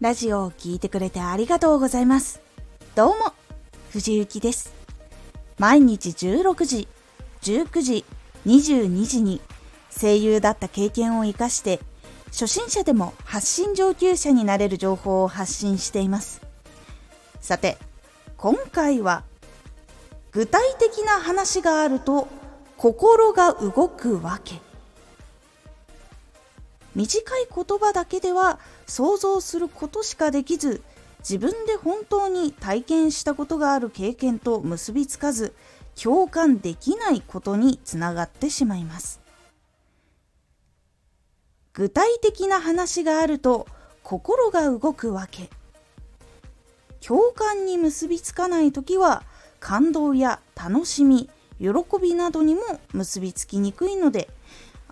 ラジオを聴いてくれてありがとうございます。どうも、藤幸です。毎日16時、19時、22時に声優だった経験を活かして初心者でも発信上級者になれる情報を発信しています。さて、今回は具体的な話があると心が動くわけ。短い言葉だけでは想像することしかできず自分で本当に体験したことがある経験と結びつかず共感できないことにつながってしまいます。具体的な話があると心が動くわけ。共感に結びつかない時は感動や楽しみ喜びなどにも結びつきにくいので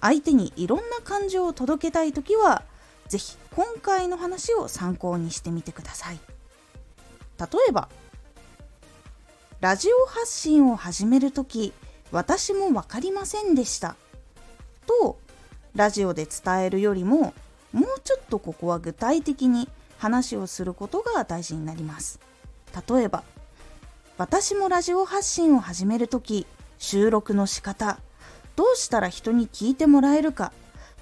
相手にいろんな感情を届けたい時は是非今回の話を参考にしてみてください。例えばラジオ発信を始める時私も分かりませんでした。とラジオで伝えるよりももうちょっとここは具体的に話をすることが大事になります。例えば私もラジオ発信を始める時収録の仕方どうしたら人に聞いてもらえるか、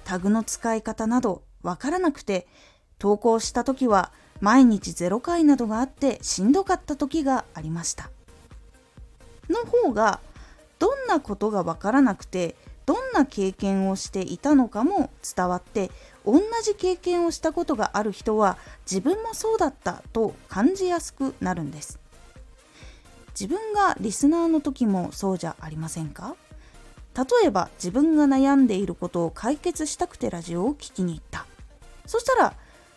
タグの使い方などわからなくて、投稿した時は毎日0回などがあってしんどかった時がありました。の方が、どんなことがわからなくて、どんな経験をしていたのかも伝わって同じ経験をしたことがある人は自分もそうだったと感じやすくなるんです自分がリスナーの時もそうじゃありませんか？例えば自分が悩んでいることを解決したくてラジオを聴きに行ったそしたら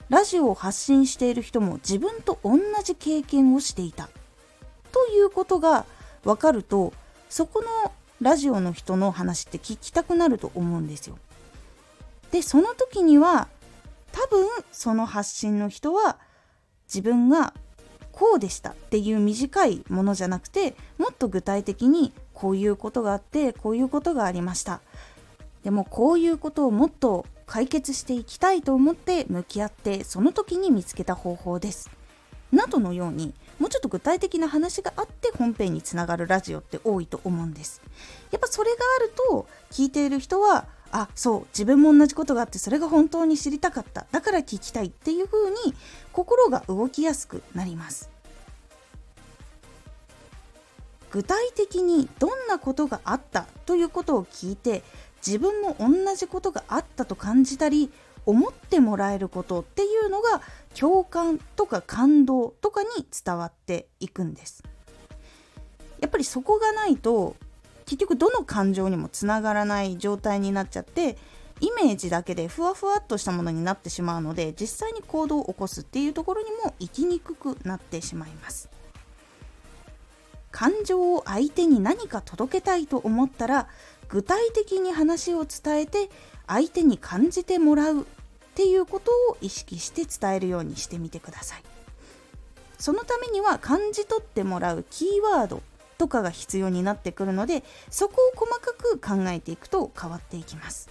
ラジオを発信している人も自分と同じ経験をしていたということが分かるとそこのラジオの人の話って聞きたくなると思うんですよ。でその時には多分その発信の人は自分がこうでしたっていう短いものじゃなくてもっと具体的にこういうことがあってこういうことがありました。でもこういうことをもっと解決していきたいと思って向き合ってその時に見つけた方法です。などのようにもうちょっと具体的な話があって本編につながるラジオって多いと思うんです。やっぱそれがあると聞いている人はあそう自分も同じことがあってそれが本当に知りたかっただから聞きたいっていう風に心が動きやすくなります。具体的にどんなことがあったということを聞いて自分も同じことがあったと感じたり思ってもらえることっていうのが共感とか感動とかに伝わっていくんです。やっぱりそこがないと結局どの感情にもつながらない状態になっちゃってイメージだけでふわふわっとしたものになってしまうので実際に行動を起こすっていうところにも行きにくくなってしまいます。感情を相手に何か届けたいと思ったら具体的に話を伝えて相手に感じてもらうっていうことを意識して伝えるようにしてみてください。そのためには感じ取ってもらうキーワードとかが必要になってくるのでそこを細かく考えていくと変わっていきます。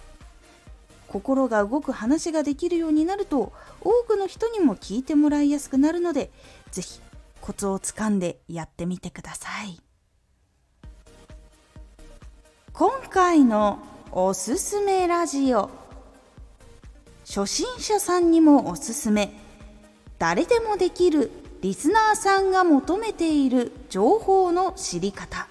心が動く話ができるようになると多くの人にも聞いてもらいやすくなるので是非コツをつかんでやってみてください。今回のおすすめラジオ。初心者さんにもおすすめ。誰でもできるリスナーさんが求めている情報の知り方。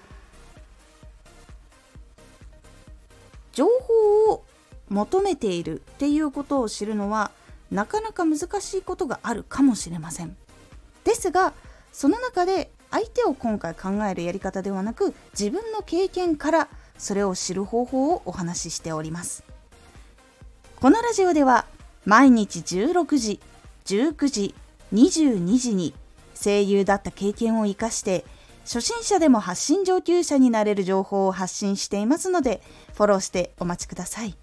情報を求めているっていうことを知るのはなかなか難しいことがあるかもしれません。ですがその中で相手を今回考えるやり方ではなく自分の経験からそれを知る方法をお話ししております。このラジオでは毎日16時19時22時に声優だった経験を生かして初心者でも発信上級者になれる情報を発信していますのでフォローしてお待ちください。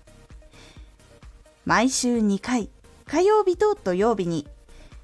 毎週2回火曜日と土曜日に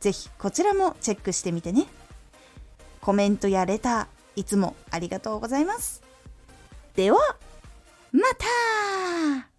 ぜひこちらもチェックしてみてね。コメントやレター、いつもありがとうございます。では、また